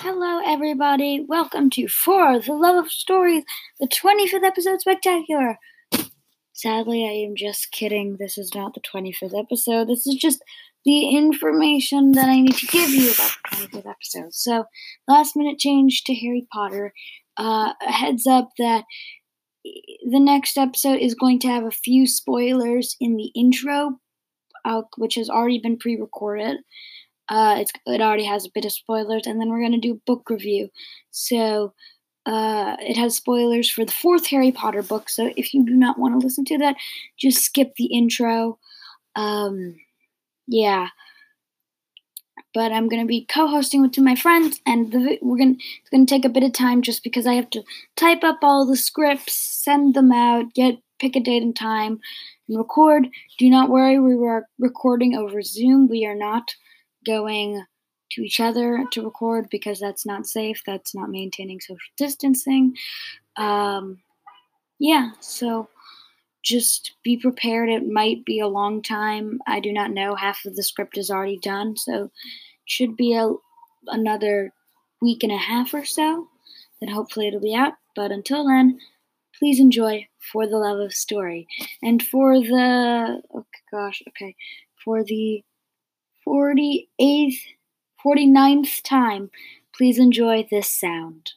Hello, everybody. Welcome to For the Love of Stories, the 25th episode spectacular. Sadly, I am just kidding. This is not the 25th episode. This is just the information that I need to give you about the 25th episode. So, last minute change to Harry Potter. Uh, heads up that the next episode is going to have a few spoilers in the intro, uh, which has already been pre recorded. Uh, it's it already has a bit of spoilers, and then we're gonna do book review. So uh, it has spoilers for the fourth Harry Potter book. So if you do not want to listen to that, just skip the intro. Um, yeah. But I'm gonna be co-hosting with two of my friends, and the, we're gonna it's gonna take a bit of time just because I have to type up all the scripts, send them out, get pick a date and time, and record. Do not worry, we are recording over Zoom. We are not going to each other to record because that's not safe. That's not maintaining social distancing. Um, yeah, so just be prepared. It might be a long time. I do not know. Half of the script is already done, so it should be a, another week and a half or so. Then hopefully it'll be out. But until then, please enjoy For the Love of Story. And for the, oh gosh, okay, for the 48th, 49th time, please enjoy this sound.